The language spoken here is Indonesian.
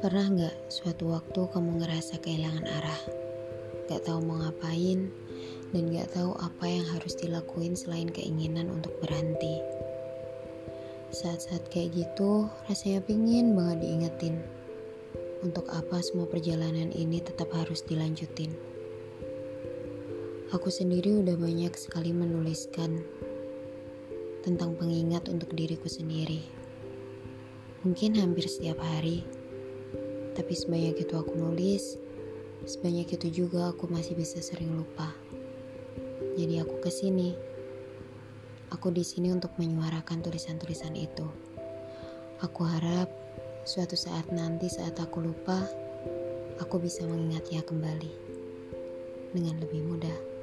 Pernah nggak suatu waktu kamu ngerasa kehilangan arah? Gak tahu mau ngapain dan gak tahu apa yang harus dilakuin selain keinginan untuk berhenti. Saat-saat kayak gitu, rasanya pingin banget diingetin. Untuk apa semua perjalanan ini tetap harus dilanjutin. Aku sendiri udah banyak sekali menuliskan tentang pengingat untuk diriku sendiri. Mungkin hampir setiap hari tapi sebanyak itu aku nulis, sebanyak itu juga aku masih bisa sering lupa. Jadi aku ke sini. Aku di sini untuk menyuarakan tulisan-tulisan itu. Aku harap suatu saat nanti saat aku lupa, aku bisa mengingatnya kembali dengan lebih mudah.